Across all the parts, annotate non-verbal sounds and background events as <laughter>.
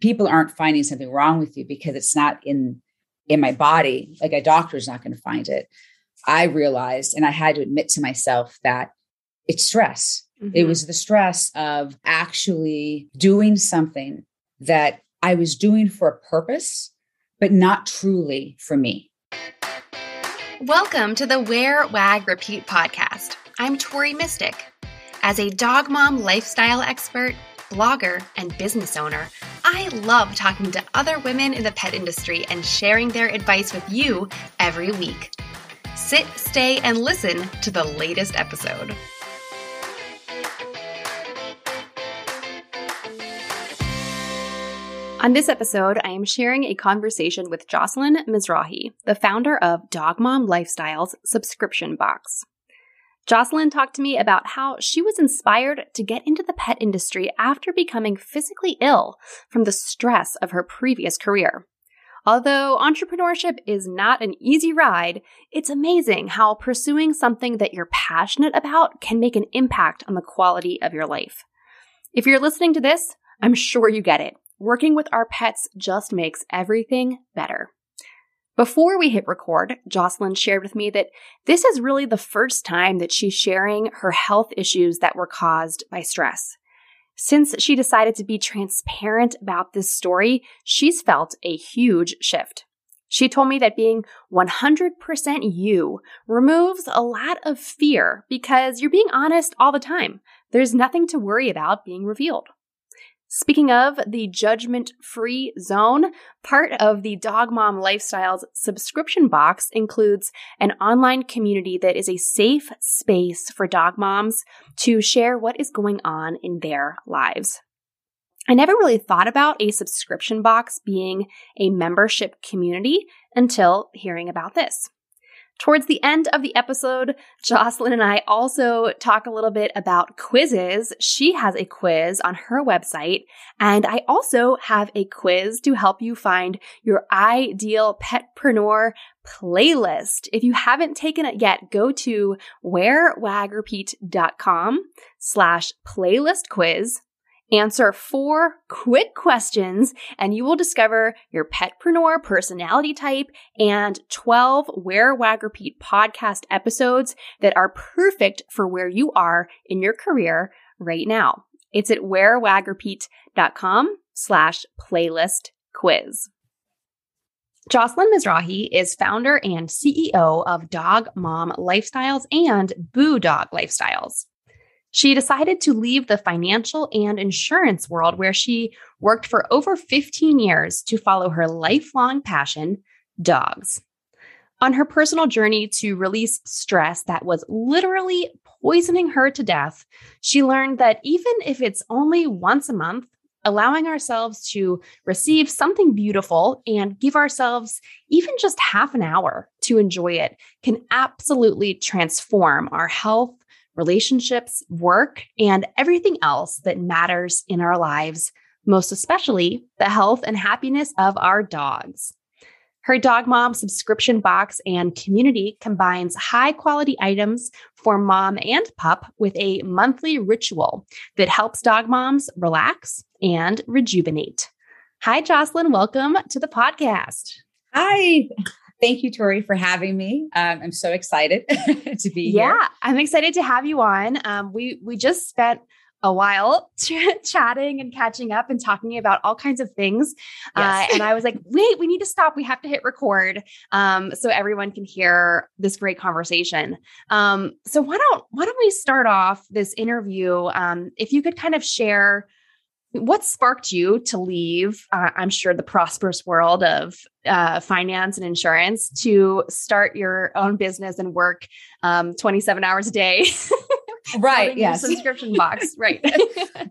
people aren't finding something wrong with you because it's not in in my body. Like a doctor's not going to find it. I realized and i had to admit to myself that it's stress. Mm-hmm. it was the stress of actually doing something that i was doing for a purpose but not truly for me. Welcome to the wear wag repeat podcast. I'm Tori Mistick as a dog mom lifestyle expert blogger, and business owner, I love talking to other women in the pet industry and sharing their advice with you every week. Sit, stay, and listen to the latest episode. On this episode, I am sharing a conversation with Jocelyn Mizrahi, the founder of Dog Mom Lifestyles subscription box. Jocelyn talked to me about how she was inspired to get into the pet industry after becoming physically ill from the stress of her previous career. Although entrepreneurship is not an easy ride, it's amazing how pursuing something that you're passionate about can make an impact on the quality of your life. If you're listening to this, I'm sure you get it. Working with our pets just makes everything better. Before we hit record, Jocelyn shared with me that this is really the first time that she's sharing her health issues that were caused by stress. Since she decided to be transparent about this story, she's felt a huge shift. She told me that being 100% you removes a lot of fear because you're being honest all the time. There's nothing to worry about being revealed. Speaking of the judgment free zone, part of the Dog Mom Lifestyles subscription box includes an online community that is a safe space for dog moms to share what is going on in their lives. I never really thought about a subscription box being a membership community until hearing about this. Towards the end of the episode, Jocelyn and I also talk a little bit about quizzes. She has a quiz on her website, and I also have a quiz to help you find your ideal petpreneur playlist. If you haven't taken it yet, go to wearwagrepeat.com slash playlist quiz Answer four quick questions and you will discover your petpreneur personality type and 12 Wear Wag Repeat podcast episodes that are perfect for where you are in your career right now. It's at wearwagrepeat.com slash playlist quiz. Jocelyn Mizrahi is founder and CEO of Dog Mom Lifestyles and Boo Dog Lifestyles. She decided to leave the financial and insurance world where she worked for over 15 years to follow her lifelong passion, dogs. On her personal journey to release stress that was literally poisoning her to death, she learned that even if it's only once a month, allowing ourselves to receive something beautiful and give ourselves even just half an hour to enjoy it can absolutely transform our health, relationships, work, and everything else that matters in our lives, most especially the health and happiness of our dogs. Her Dog Mom subscription box and community combines high quality items for mom and pup with a monthly ritual that helps dog moms relax and rejuvenate. Hi, Jocelyn. Welcome to the podcast. Hi. Thank you, Tori, for having me. Um, I'm so excited <laughs> to be yeah, here. Yeah, I'm excited to have you on. Um, we we just spent a while <laughs> ch- chatting and catching up and talking about all kinds of things. Yes. Uh, and I was like, <laughs> wait, we need to stop. We have to hit record um, so everyone can hear this great conversation. Um, so why don't why don't we start off this interview? Um, if you could kind of share what sparked you to leave uh, i'm sure the prosperous world of uh, finance and insurance to start your own business and work um, 27 hours a day? <laughs> Right yes. subscription box <laughs> right.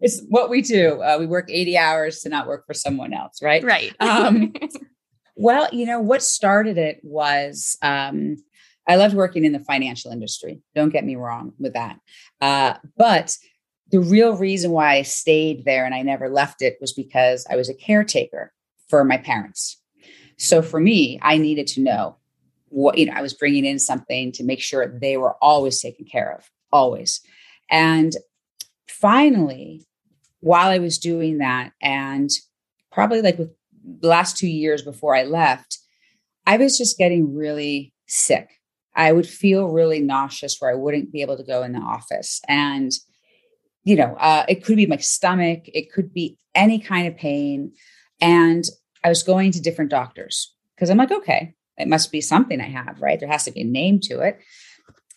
It's what we do uh, we work 80 hours to not work for someone else right? Right. Um, <laughs> well you know what started it was um, i loved working in the financial industry don't get me wrong with that uh, but the real reason why I stayed there and I never left it was because I was a caretaker for my parents. So for me, I needed to know what, you know, I was bringing in something to make sure they were always taken care of, always. And finally, while I was doing that, and probably like with the last two years before I left, I was just getting really sick. I would feel really nauseous where I wouldn't be able to go in the office. And, you know, uh, it could be my stomach, it could be any kind of pain. And I was going to different doctors because I'm like, okay, it must be something I have, right? There has to be a name to it.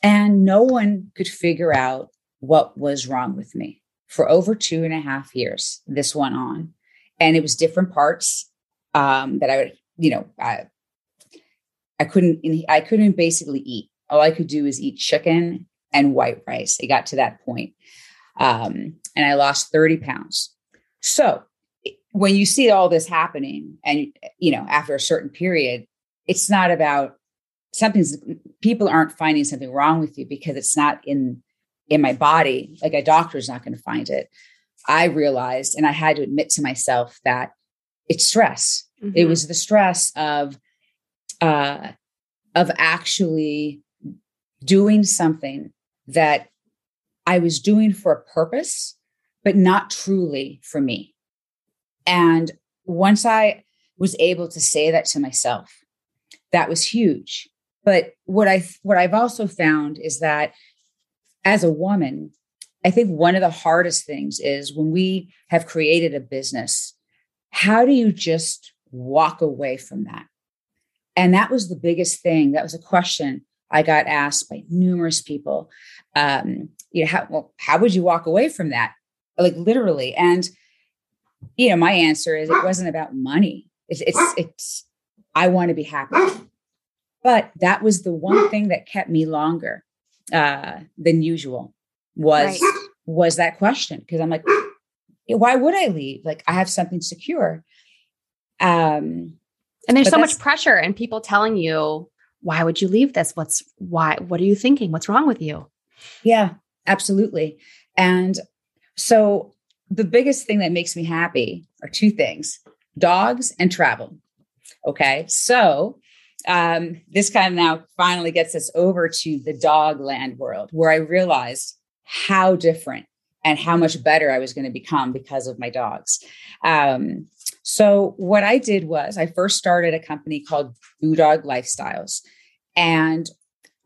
And no one could figure out what was wrong with me. For over two and a half years, this went on. And it was different parts um, that I would, you know, I, I couldn't, I couldn't basically eat. All I could do is eat chicken and white rice. It got to that point. Um, and I lost 30 pounds. So when you see all this happening and, you know, after a certain period, it's not about something's people aren't finding something wrong with you because it's not in in my body like a doctor's not going to find it i realized and i had to admit to myself that it's stress mm-hmm. it was the stress of uh of actually doing something that i was doing for a purpose but not truly for me and once i was able to say that to myself that was huge but what I what I've also found is that as a woman, I think one of the hardest things is when we have created a business, how do you just walk away from that? And that was the biggest thing. That was a question I got asked by numerous people. Um, you know, how well, how would you walk away from that? Like literally. And you know, my answer is it wasn't about money. It's it's, it's I want to be happy. But that was the one thing that kept me longer uh, than usual was right. was that question because I'm like, why would I leave? Like I have something secure. Um, and there's so much pressure and people telling you, why would you leave this? What's why? What are you thinking? What's wrong with you? Yeah, absolutely. And so the biggest thing that makes me happy are two things dogs and travel. Okay. So um, this kind of now finally gets us over to the dog land world where I realized how different and how much better I was going to become because of my dogs. Um, so what I did was I first started a company called Boo Dog Lifestyles, and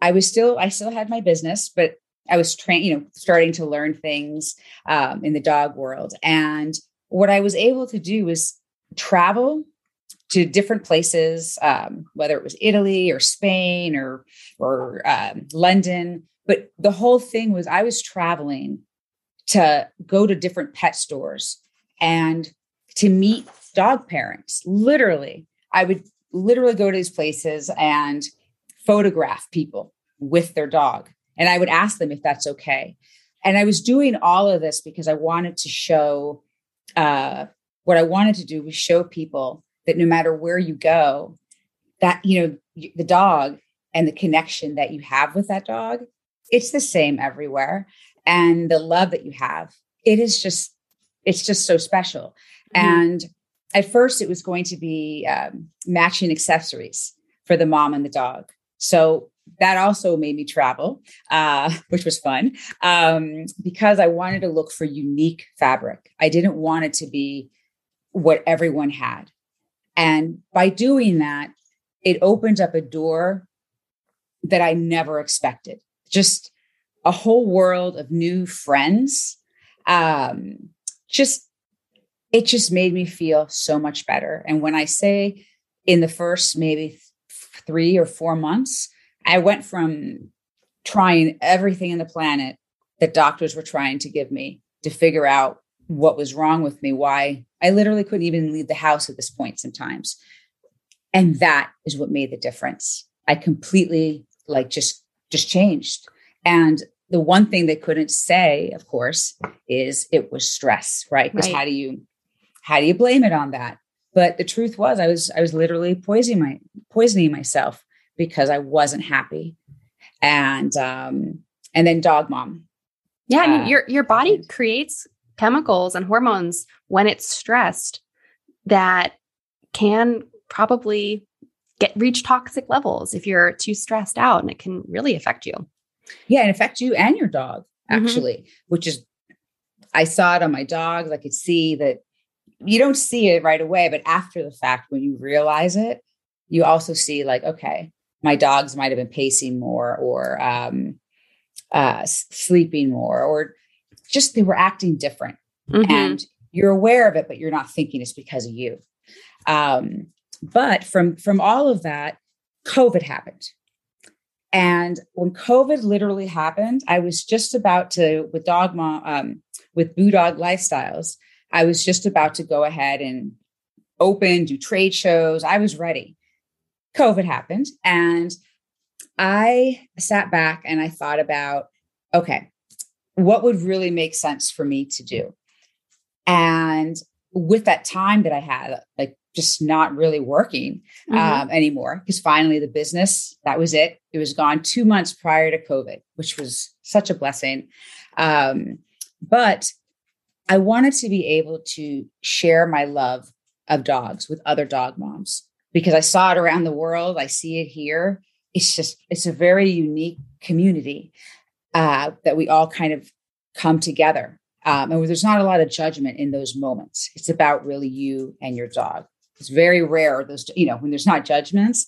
I was still I still had my business, but I was trained, you know, starting to learn things um, in the dog world. And what I was able to do was travel to different places, um, whether it was Italy or Spain or or um, London. But the whole thing was I was traveling to go to different pet stores and to meet dog parents. Literally, I would literally go to these places and photograph people with their dog, and I would ask them if that's okay. And I was doing all of this because I wanted to show uh, what I wanted to do was show people that no matter where you go, that, you know, the dog and the connection that you have with that dog, it's the same everywhere. And the love that you have, it is just, it's just so special. Mm-hmm. And at first, it was going to be um, matching accessories for the mom and the dog. So that also made me travel, uh, <laughs> which was fun um, because I wanted to look for unique fabric. I didn't want it to be what everyone had. And by doing that, it opened up a door that I never expected. Just a whole world of new friends. Um, just, it just made me feel so much better. And when I say in the first maybe three or four months, I went from trying everything in the planet that doctors were trying to give me to figure out what was wrong with me, why I literally couldn't even leave the house at this point sometimes. And that is what made the difference. I completely like just just changed. And the one thing they couldn't say, of course, is it was stress, right? Because right. how do you how do you blame it on that? But the truth was I was I was literally poisoning my poisoning myself because I wasn't happy. And um and then dog mom. Yeah, I mean uh, your your body creates chemicals and hormones when it's stressed that can probably get reach toxic levels if you're too stressed out and it can really affect you. Yeah, and affect you and your dog mm-hmm. actually, mm-hmm. which is I saw it on my dogs. I could see that you don't see it right away, but after the fact, when you realize it, you also see like, okay, my dogs might have been pacing more or um, uh, sleeping more, or just they were acting different. Mm-hmm. And you're aware of it, but you're not thinking it's because of you. Um, but from from all of that, COVID happened. And when COVID literally happened, I was just about to with Dogma um, with Boo Dog Lifestyles. I was just about to go ahead and open, do trade shows. I was ready. COVID happened, and I sat back and I thought about, okay, what would really make sense for me to do? And with that time that I had, like just not really working mm-hmm. um, anymore, because finally the business, that was it. It was gone two months prior to COVID, which was such a blessing. Um, but I wanted to be able to share my love of dogs with other dog moms because I saw it around the world. I see it here. It's just, it's a very unique community uh, that we all kind of come together um, and there's not a lot of judgment in those moments. It's about really you and your dog. It's very rare. Those, you know, when there's not judgments,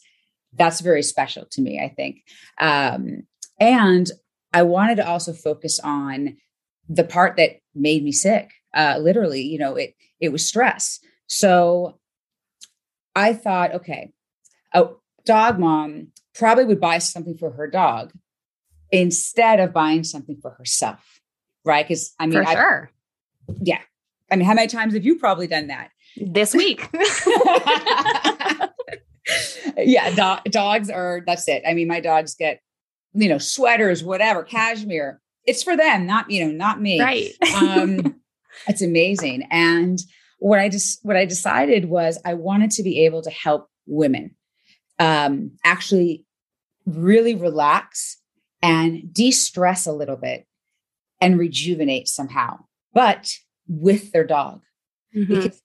that's very special to me, I think. Um, and I wanted to also focus on the part that made me sick. Uh, literally, you know, it it was stress. So I thought, okay, a dog mom probably would buy something for her dog instead of buying something for herself right? Because I mean, for sure. yeah. I mean, how many times have you probably done that? This week. <laughs> <laughs> yeah, do- dogs are, that's it. I mean, my dogs get, you know, sweaters, whatever, cashmere. It's for them, not, you know, not me. Right. um, <laughs> it's amazing. And what I just, what I decided was I wanted to be able to help women um, actually really relax and de stress a little bit and rejuvenate somehow, but with their dog. Mm-hmm. Because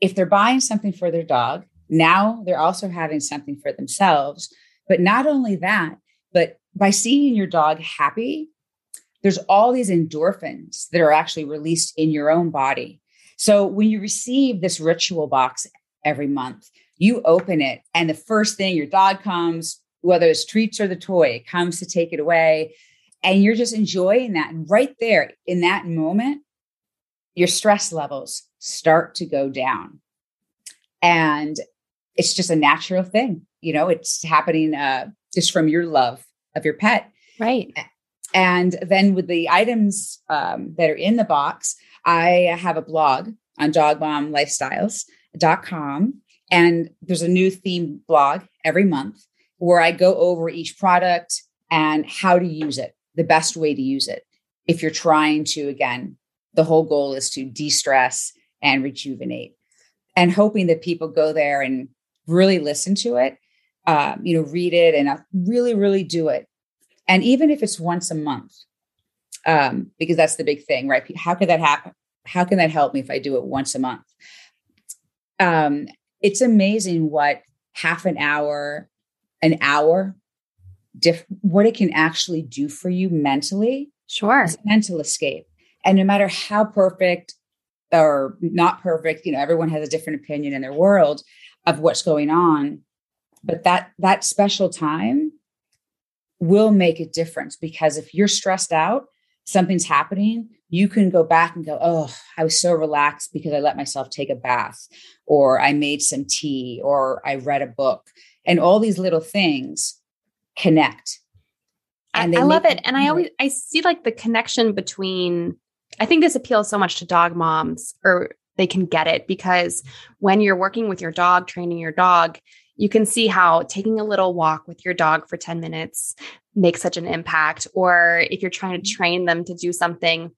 if they're buying something for their dog, now they're also having something for themselves. But not only that, but by seeing your dog happy, there's all these endorphins that are actually released in your own body. So when you receive this ritual box every month, you open it, and the first thing your dog comes, whether it's treats or the toy, it comes to take it away and you're just enjoying that. And right there in that moment, your stress levels start to go down. And it's just a natural thing. You know, it's happening uh, just from your love of your pet. Right. And then with the items um, that are in the box, I have a blog on dogmomlifestyles.com. And there's a new theme blog every month where I go over each product and how to use it the best way to use it. If you're trying to, again, the whole goal is to de stress and rejuvenate and hoping that people go there and really listen to it, um, you know, read it and uh, really, really do it. And even if it's once a month, um, because that's the big thing, right? How could that happen? How can that help me if I do it once a month? Um, it's amazing what half an hour, an hour diff- what it can actually do for you mentally. Sure. mental escape. And no matter how perfect or not perfect, you know, everyone has a different opinion in their world of what's going on. But that that special time will make a difference because if you're stressed out, something's happening, you can go back and go, Oh, I was so relaxed because I let myself take a bath, or I made some tea, or I read a book. And all these little things connect. And I, I love it. And I always I see like the connection between I think this appeals so much to dog moms or they can get it because when you're working with your dog, training your dog, you can see how taking a little walk with your dog for 10 minutes makes such an impact. Or if you're trying to train them to do something,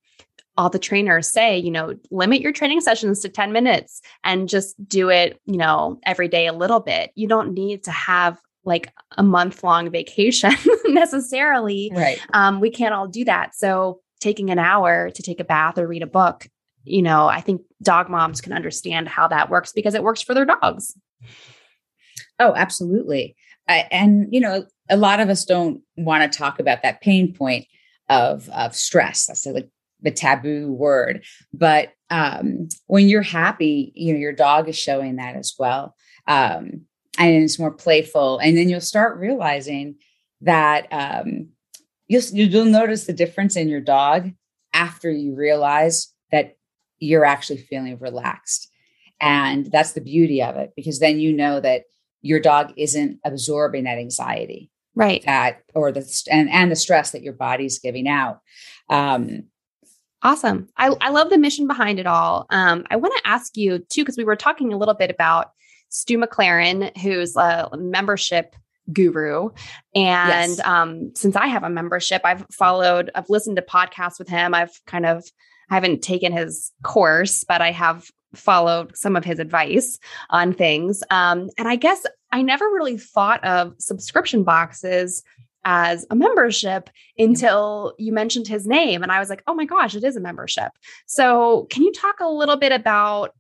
all the trainers say, you know, limit your training sessions to 10 minutes and just do it, you know, every day a little bit. You don't need to have like a month long vacation <laughs> necessarily. Right. Um, we can't all do that. So taking an hour to take a bath or read a book, you know, I think dog moms can understand how that works because it works for their dogs. Oh, absolutely. I, and you know, a lot of us don't want to talk about that pain point of of stress. That's like the taboo word. But um, when you're happy, you know, your dog is showing that as well. Um, and it's more playful. And then you'll start realizing that um, you'll, you'll notice the difference in your dog after you realize that you're actually feeling relaxed. And that's the beauty of it, because then you know that your dog isn't absorbing that anxiety right. that or the and and the stress that your body's giving out. Um awesome. I, I love the mission behind it all. Um i want to ask you too because we were talking a little bit about stu mclaren who's a membership guru. And yes. um since i have a membership i've followed i've listened to podcasts with him. I've kind of I haven't taken his course, but I have followed some of his advice on things. Um, and I guess I never really thought of subscription boxes as a membership until you mentioned his name. And I was like, oh my gosh, it is a membership. So can you talk a little bit about,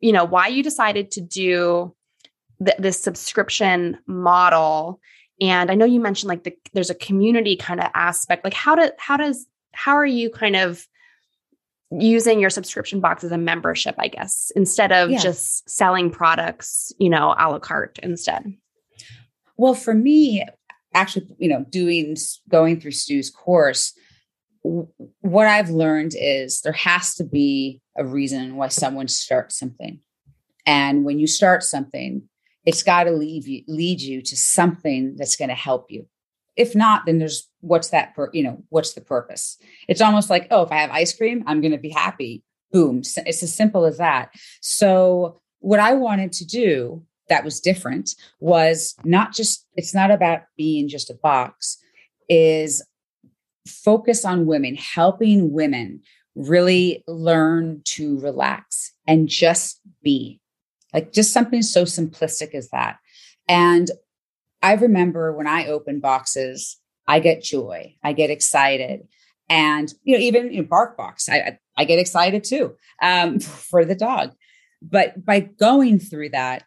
you know, why you decided to do th- this subscription model? And I know you mentioned like the, there's a community kind of aspect. Like how do, how does, how are you kind of using your subscription box as a membership, I guess, instead of yeah. just selling products, you know, a la carte instead? Well, for me, actually, you know, doing going through Stu's course, what I've learned is there has to be a reason why someone starts something. And when you start something, it's got to lead you lead you to something that's going to help you if not then there's what's that per, you know what's the purpose? It's almost like oh if i have ice cream i'm going to be happy. Boom it's as simple as that. So what i wanted to do that was different was not just it's not about being just a box is focus on women helping women really learn to relax and just be. Like just something so simplistic as that. And I remember when I open boxes, I get joy, I get excited. And you know, even know, bark box, I I get excited too um, <laughs> for the dog. But by going through that,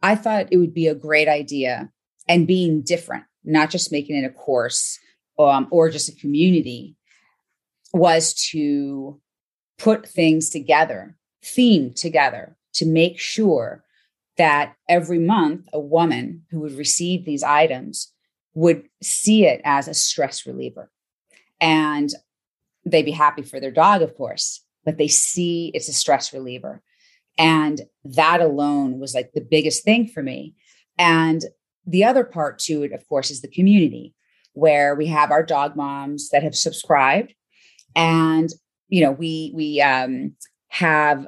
I thought it would be a great idea and being different, not just making it a course um, or just a community, was to put things together, theme together to make sure that every month a woman who would receive these items would see it as a stress reliever. And they'd be happy for their dog, of course, but they see it's a stress reliever. And that alone was like the biggest thing for me. And the other part to it, of course, is the community where we have our dog moms that have subscribed. And, you know, we, we, um, have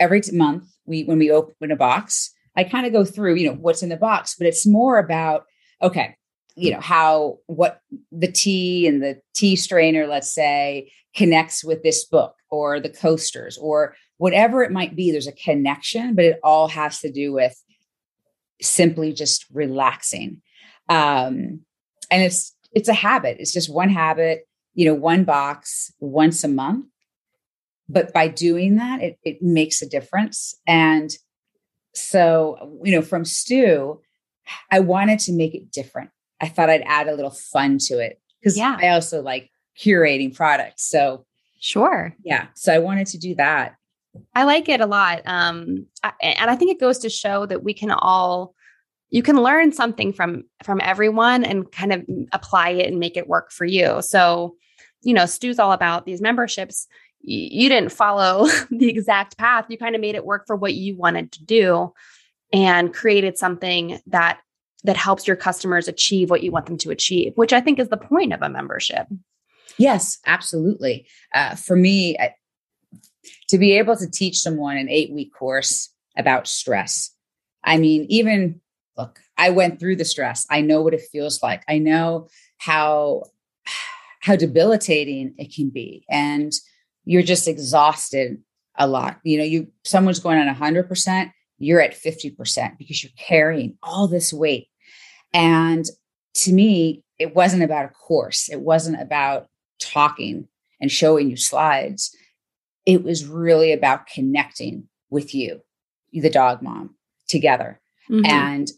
every month we, when we open a box, I kind of go through, you know, what's in the box, but it's more about, okay, you know, how what the tea and the tea strainer, let's say, connects with this book or the coasters or whatever it might be. There's a connection, but it all has to do with simply just relaxing. Um, and it's it's a habit. It's just one habit, you know, one box once a month. But by doing that, it, it makes a difference. And so, you know, from Stu, I wanted to make it different. I thought I'd add a little fun to it because yeah. I also like curating products. So, sure. Yeah. So I wanted to do that. I like it a lot. Um, I, and I think it goes to show that we can all, you can learn something from from everyone and kind of apply it and make it work for you. So, you know, Stu's all about these memberships you didn't follow <laughs> the exact path. You kind of made it work for what you wanted to do and created something that that helps your customers achieve what you want them to achieve, which I think is the point of a membership. Yes, absolutely. Uh, for me, I, to be able to teach someone an eight week course about stress, I mean, even look, I went through the stress. I know what it feels like. I know how <sighs> how debilitating it can be, and you're just exhausted a lot. You know, you someone's going on 100%, you're at 50% because you're carrying all this weight. And to me, it wasn't about a course. It wasn't about talking and showing you slides. It was really about connecting with you, the dog mom, together. Mm-hmm. And,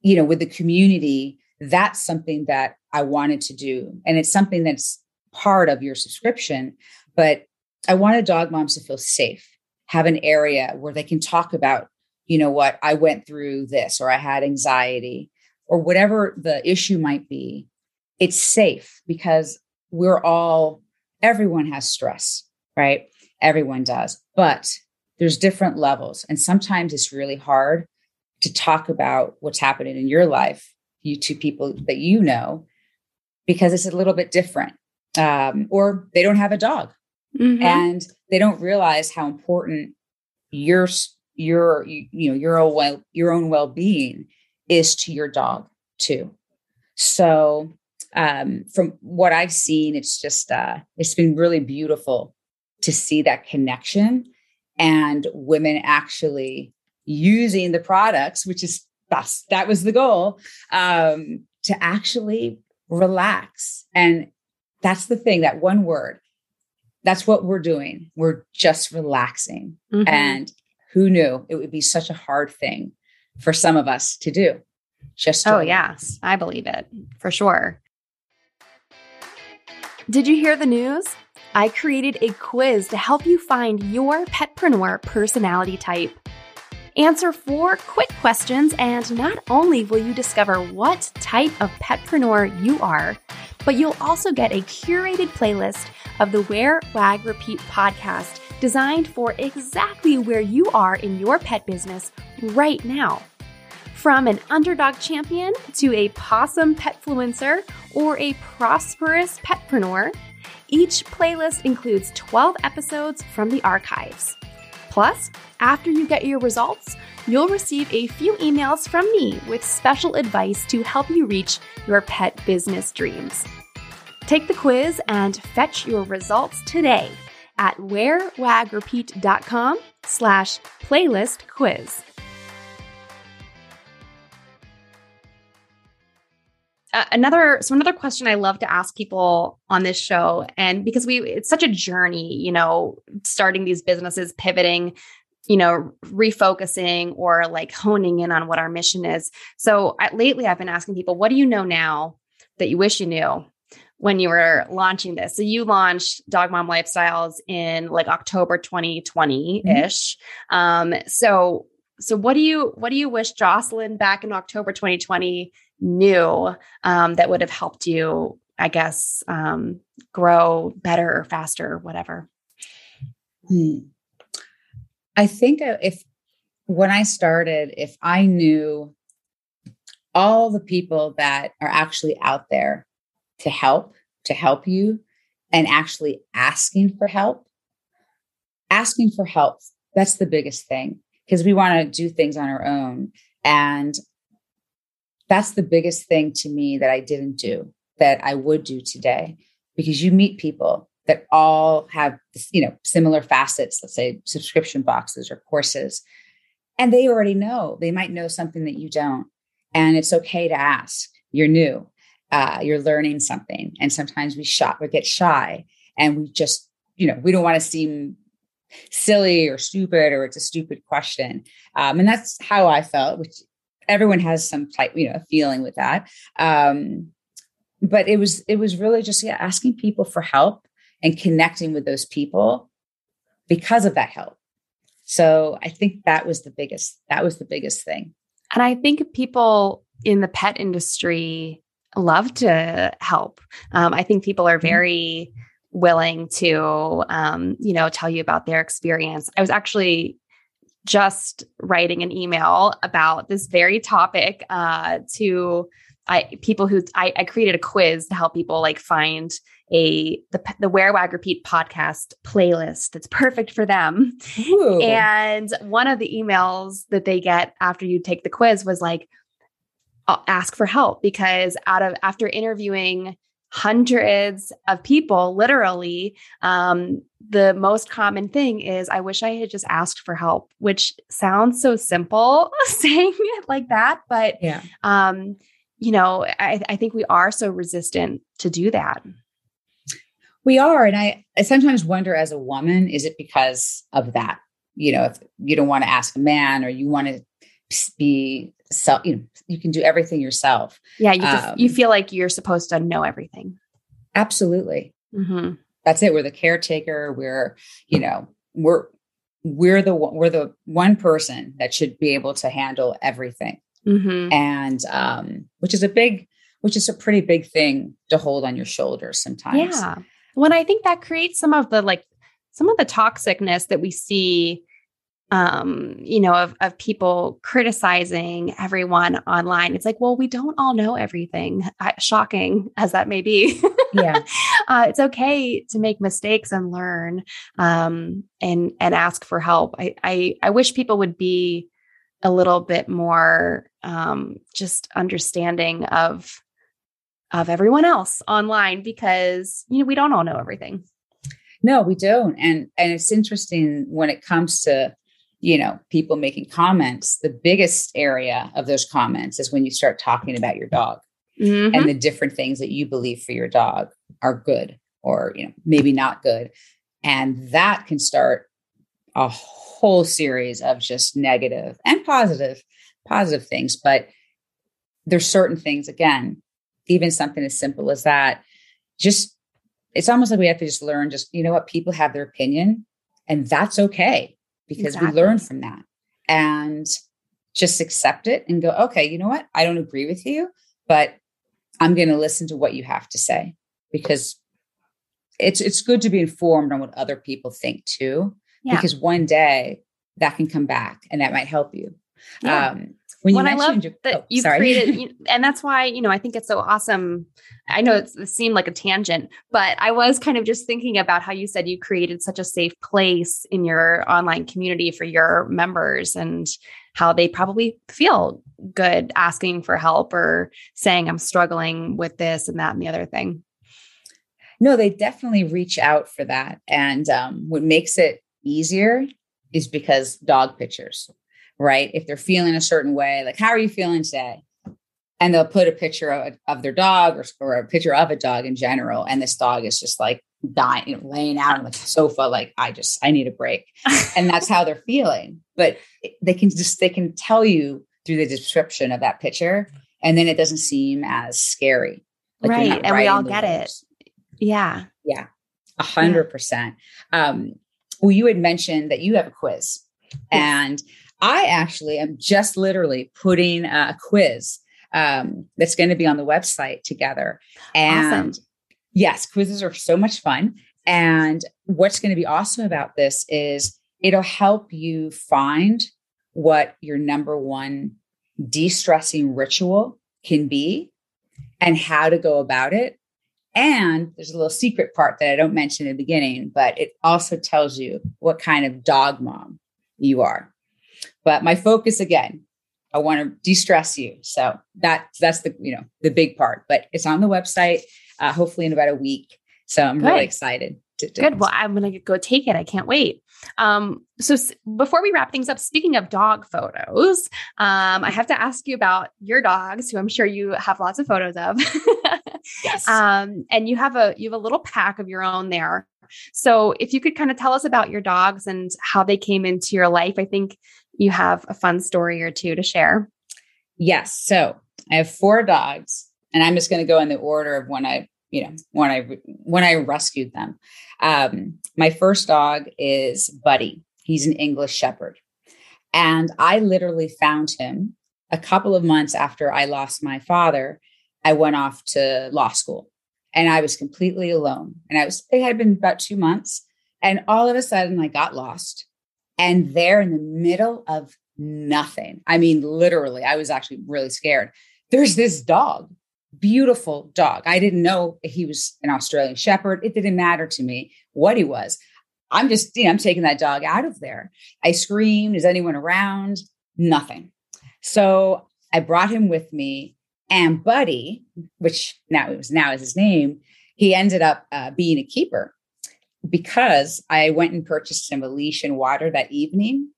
you know, with the community, that's something that I wanted to do. And it's something that's part of your subscription but I wanted dog moms to feel safe, have an area where they can talk about, you know what, I went through this or I had anxiety or whatever the issue might be. It's safe because we're all, everyone has stress, right? Everyone does, but there's different levels. And sometimes it's really hard to talk about what's happening in your life, you two people that you know, because it's a little bit different. Um, or they don't have a dog mm-hmm. and they don't realize how important your your you know your own well your own well-being is to your dog too. So um, from what I've seen, it's just uh, it's been really beautiful to see that connection and women actually using the products, which is that's that was the goal, um, to actually relax. And that's the thing, that one word. That's what we're doing. We're just relaxing. Mm-hmm. And who knew it would be such a hard thing for some of us to do? Just oh, yes, I believe it for sure. Did you hear the news? I created a quiz to help you find your petpreneur personality type. Answer four quick questions, and not only will you discover what type of petpreneur you are, but you'll also get a curated playlist of the Wear, Wag, Repeat podcast designed for exactly where you are in your pet business right now. From an underdog champion to a possum petfluencer or a prosperous petpreneur, each playlist includes 12 episodes from the archives. Plus, after you get your results, you'll receive a few emails from me with special advice to help you reach your pet business dreams. Take the quiz and fetch your results today at wearwagrepeat.com slash playlist quiz. uh, another so another question i love to ask people on this show and because we it's such a journey you know starting these businesses pivoting you know refocusing or like honing in on what our mission is so I, lately i've been asking people what do you know now that you wish you knew when you were launching this so you launched dog mom lifestyles in like october 2020 ish mm-hmm. um so so what do you what do you wish jocelyn back in october 2020 knew um, that would have helped you, I guess, um, grow better or faster or whatever? Hmm. I think if when I started, if I knew all the people that are actually out there to help, to help you, and actually asking for help, asking for help, that's the biggest thing because we want to do things on our own. And that's the biggest thing to me that I didn't do that I would do today because you meet people that all have you know similar facets let's say subscription boxes or courses and they already know they might know something that you don't and it's okay to ask you're new uh, you're learning something and sometimes we shot we get shy and we just you know we don't want to seem silly or stupid or it's a stupid question um, and that's how i felt which everyone has some type, you know, feeling with that. Um, but it was it was really just yeah, asking people for help and connecting with those people because of that help. So I think that was the biggest that was the biggest thing. And I think people in the pet industry love to help. Um, I think people are mm-hmm. very willing to, um, you know, tell you about their experience. I was actually just writing an email about this very topic uh, to I, people who I, I, created a quiz to help people like find a the the Wear Wag Repeat podcast playlist that's perfect for them. Ooh. And one of the emails that they get after you take the quiz was like, ask for help because out of after interviewing hundreds of people, literally, um, the most common thing is, I wish I had just asked for help, which sounds so simple <laughs> saying it like that. But, yeah. um, you know, I, I think we are so resistant to do that. We are. And I, I sometimes wonder as a woman, is it because of that? You know, if you don't want to ask a man or you want to be self you know you can do everything yourself yeah you, um, you feel like you're supposed to know everything absolutely mm-hmm. that's it. We're the caretaker. We're, you know, we're we're the we're the one person that should be able to handle everything. Mm-hmm. And um, which is a big, which is a pretty big thing to hold on your shoulders sometimes. Yeah. When I think that creates some of the like some of the toxicness that we see um, you know, of, of people criticizing everyone online. It's like, well, we don't all know everything, uh, shocking as that may be. Yeah. <laughs> uh, it's okay to make mistakes and learn um, and, and ask for help. I, I, I wish people would be a little bit more um, just understanding of, of everyone else online because, you know, we don't all know everything. No, we don't. And, and it's interesting when it comes to, you know, people making comments, the biggest area of those comments is when you start talking about your dog mm-hmm. and the different things that you believe for your dog are good or, you know, maybe not good. And that can start a whole series of just negative and positive, positive things. But there's certain things, again, even something as simple as that, just it's almost like we have to just learn just, you know what, people have their opinion and that's okay because exactly. we learn from that and just accept it and go, okay, you know what? I don't agree with you, but I'm going to listen to what you have to say because it's it's good to be informed on what other people think too, yeah. because one day that can come back and that might help you. Yeah. Um, when, when I love your, that oh, <laughs> you created, and that's why you know I think it's so awesome. I know it seemed like a tangent, but I was kind of just thinking about how you said you created such a safe place in your online community for your members, and how they probably feel good asking for help or saying I'm struggling with this and that and the other thing. No, they definitely reach out for that, and um, what makes it easier is because dog pictures right? If they're feeling a certain way, like, how are you feeling today? And they'll put a picture of, of their dog or, or a picture of a dog in general. And this dog is just like dying, you know, laying out on the sofa, like, I just, I need a break. <laughs> and that's how they're feeling. But they can just, they can tell you through the description of that picture. And then it doesn't seem as scary. Like right. And we all get words. it. Yeah. Yeah. A hundred percent. Um, well, you had mentioned that you have a quiz. And I actually am just literally putting a quiz um, that's going to be on the website together. And awesome. yes, quizzes are so much fun. And what's going to be awesome about this is it'll help you find what your number one de stressing ritual can be and how to go about it. And there's a little secret part that I don't mention in the beginning, but it also tells you what kind of dog mom you are. But my focus again, I want to de-stress you. So that that's the you know the big part. But it's on the website. Uh, hopefully in about a week. So I'm Good. really excited. To, to Good. Well, I'm going to go take it. I can't wait. Um, so s- before we wrap things up, speaking of dog photos, um, I have to ask you about your dogs, who I'm sure you have lots of photos of. <laughs> yes. Um, and you have a you have a little pack of your own there. So if you could kind of tell us about your dogs and how they came into your life, I think you have a fun story or two to share. Yes. So I have four dogs, and I'm just going to go in the order of when I, you know, when I when I rescued them. Um, my first dog is Buddy. He's an English Shepherd, and I literally found him a couple of months after I lost my father. I went off to law school, and I was completely alone. And I was it had been about two months, and all of a sudden I got lost and there in the middle of nothing, I mean, literally, I was actually really scared. There's this dog, beautiful dog. I didn't know he was an Australian Shepherd. It didn't matter to me what he was. I'm just, you know, I'm taking that dog out of there. I screamed, Is anyone around? Nothing. So I brought him with me. And Buddy, which now it was now is his name, he ended up uh, being a keeper because I went and purchased him a leash and water that evening.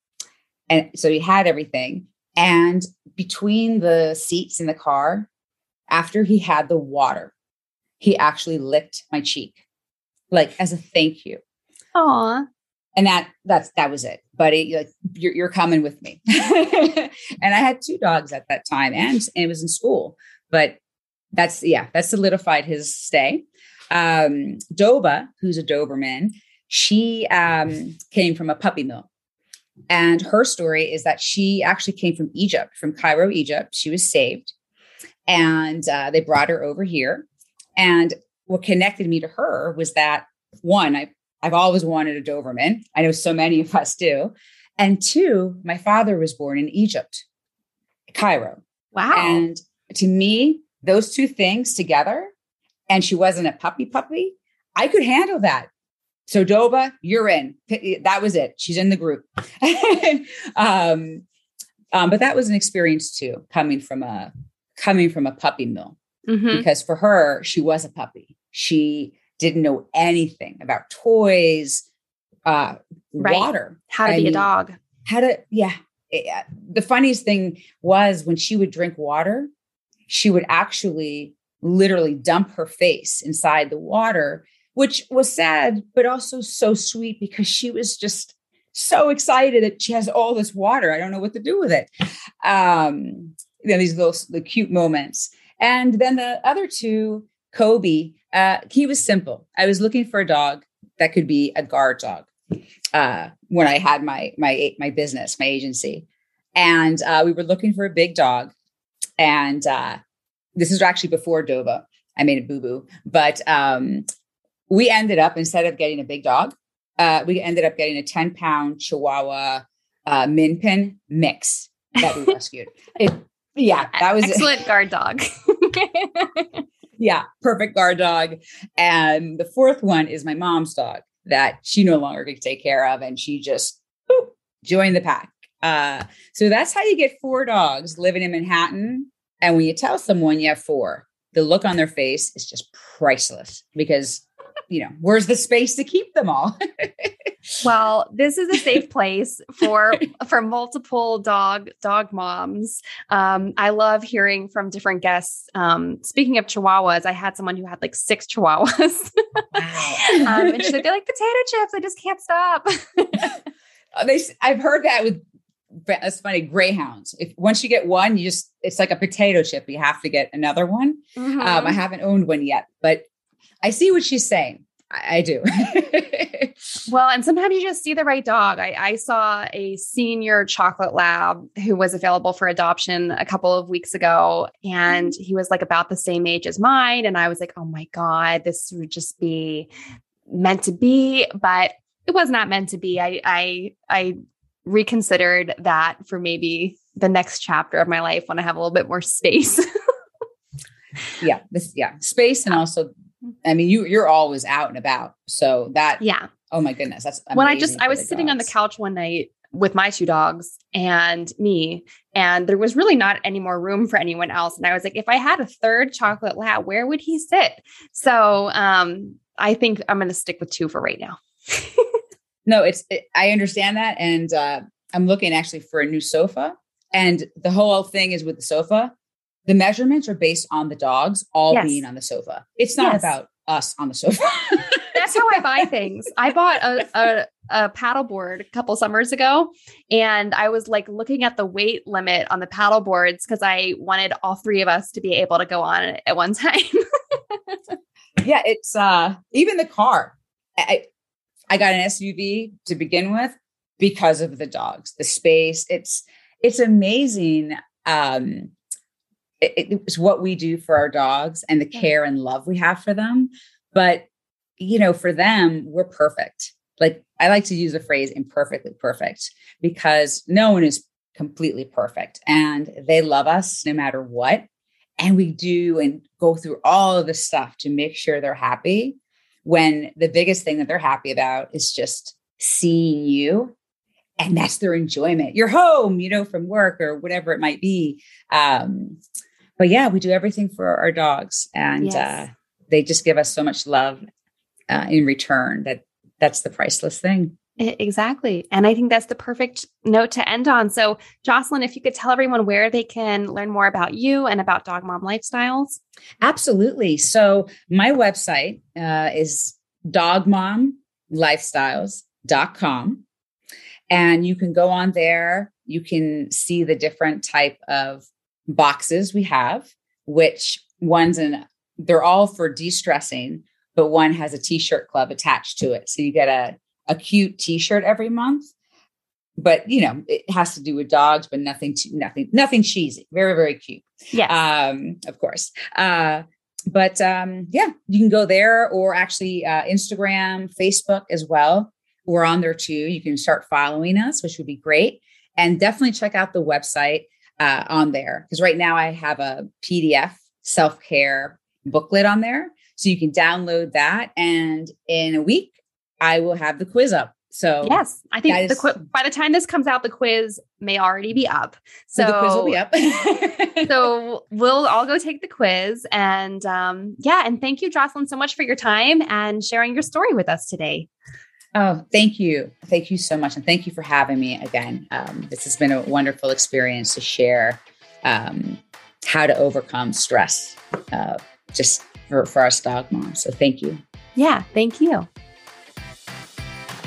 And so he had everything. And between the seats in the car, after he had the water, he actually licked my cheek, like as a thank you. Aw. And that that's that was it. Buddy, like you're, you're coming with me. <laughs> and I had two dogs at that time, and, and it was in school. But that's yeah, that solidified his stay. Um, Doba, who's a Doberman, she um, came from a puppy mill. And her story is that she actually came from Egypt, from Cairo, Egypt. She was saved. And uh, they brought her over here. And what connected me to her was that one, I, I've always wanted a Doberman. I know so many of us do. And two, my father was born in Egypt, Cairo. Wow. And to me, those two things together, and she wasn't a puppy puppy, I could handle that. So Doba, you're in. That was it. She's in the group. <laughs> um, um, but that was an experience too, coming from a coming from a puppy mill. Mm-hmm. Because for her, she was a puppy. She didn't know anything about toys, uh, right. water, how to I be mean, a dog, how to yeah. It, uh, the funniest thing was when she would drink water, she would actually literally dump her face inside the water, which was sad, but also so sweet because she was just so excited that she has all this water. I don't know what to do with it. Um, you know, these little the cute moments. And then the other two, Kobe, uh, he was simple. I was looking for a dog that could be a guard dog uh, when I had my my my business, my agency, and uh, we were looking for a big dog. And uh, this is actually before Doba. I made a boo boo, but um, we ended up instead of getting a big dog, uh, we ended up getting a ten pound Chihuahua uh, Min Pin mix that we <laughs> rescued. It, yeah, that was excellent <laughs> guard dog. <laughs> yeah, perfect guard dog. And the fourth one is my mom's dog that she no longer could take care of. And she just boop, joined the pack. Uh, so that's how you get four dogs living in Manhattan. And when you tell someone you have four, the look on their face is just priceless because you know where's the space to keep them all? <laughs> Well this is a safe place for <laughs> for multiple dog dog moms. Um, i love hearing from different guests. Um, speaking of chihuahuas i had someone who had like six chihuahuas. <laughs> Um, and she said they're like potato chips i just can't stop. They, i've heard that with that's funny greyhounds if once you get one you just it's like a potato chip you have to get another one mm-hmm. um, i haven't owned one yet but I see what she's saying. I, I do. <laughs> well, and sometimes you just see the right dog. I, I, saw a senior chocolate lab who was available for adoption a couple of weeks ago, and he was like about the same age as mine. And I was like, oh my God, this would just be meant to be. But it was not meant to be. I I I reconsidered that for maybe the next chapter of my life when I have a little bit more space. <laughs> yeah, this yeah, space and also I mean, you you're always out and about. So that yeah. Oh my goodness, that's when I just I was sitting dogs. on the couch one night with my two dogs and me, and there was really not any more room for anyone else. And I was like, if I had a third chocolate lab, where would he sit? So um, I think I'm going to stick with two for right now. <laughs> no, it's it, I understand that, and uh, I'm looking actually for a new sofa. And the whole thing is with the sofa the measurements are based on the dogs all yes. being on the sofa. It's not yes. about us on the sofa. <laughs> That's how I buy things. I bought a, a, a paddleboard a couple summers ago, and I was like looking at the weight limit on the paddle boards because I wanted all three of us to be able to go on it at one <laughs> time. yeah, it's uh even the car. I I got an SUV to begin with because of the dogs, the space. It's it's amazing um it, it's what we do for our dogs and the care and love we have for them. But, you know, for them, we're perfect. Like I like to use the phrase imperfectly perfect because no one is completely perfect and they love us no matter what. And we do and go through all of the stuff to make sure they're happy when the biggest thing that they're happy about is just seeing you and that's their enjoyment. You're home, you know, from work or whatever it might be. Um, but yeah, we do everything for our dogs, and yes. uh, they just give us so much love uh, in return. That that's the priceless thing. Exactly. And I think that's the perfect note to end on. So, Jocelyn, if you could tell everyone where they can learn more about you and about Dog Mom Lifestyles. Absolutely. So, my website uh, is dogmomlifestyles.com. And you can go on there. You can see the different type of boxes we have, which ones and they're all for de-stressing but one has a t-shirt club attached to it. So you get a, a cute t-shirt every month. But you know, it has to do with dogs, but nothing too, nothing, nothing cheesy. Very, very cute. Yeah. Um, of course. Uh, but um, yeah, you can go there or actually uh, Instagram, Facebook as well. We're on there too. You can start following us, which would be great. And definitely check out the website uh, on there because right now I have a PDF self care booklet on there. So you can download that. And in a week, I will have the quiz up. So yes, I think the qu- by the time this comes out, the quiz may already be up. So, so the quiz will be up. <laughs> <laughs> so we'll all go take the quiz, and um, yeah, and thank you, Jocelyn, so much for your time and sharing your story with us today. Oh, thank you, thank you so much, and thank you for having me again. Um, this has been a wonderful experience to share um, how to overcome stress, uh, just for for us dog moms. So thank you. Yeah, thank you.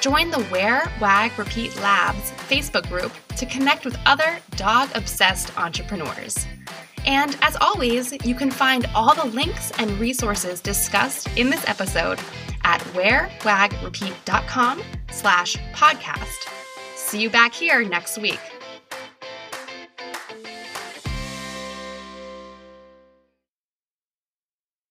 Join the Wear, Wag, Repeat Labs Facebook group to connect with other dog obsessed entrepreneurs. And as always, you can find all the links and resources discussed in this episode at wearwagrepeat.com slash podcast. See you back here next week.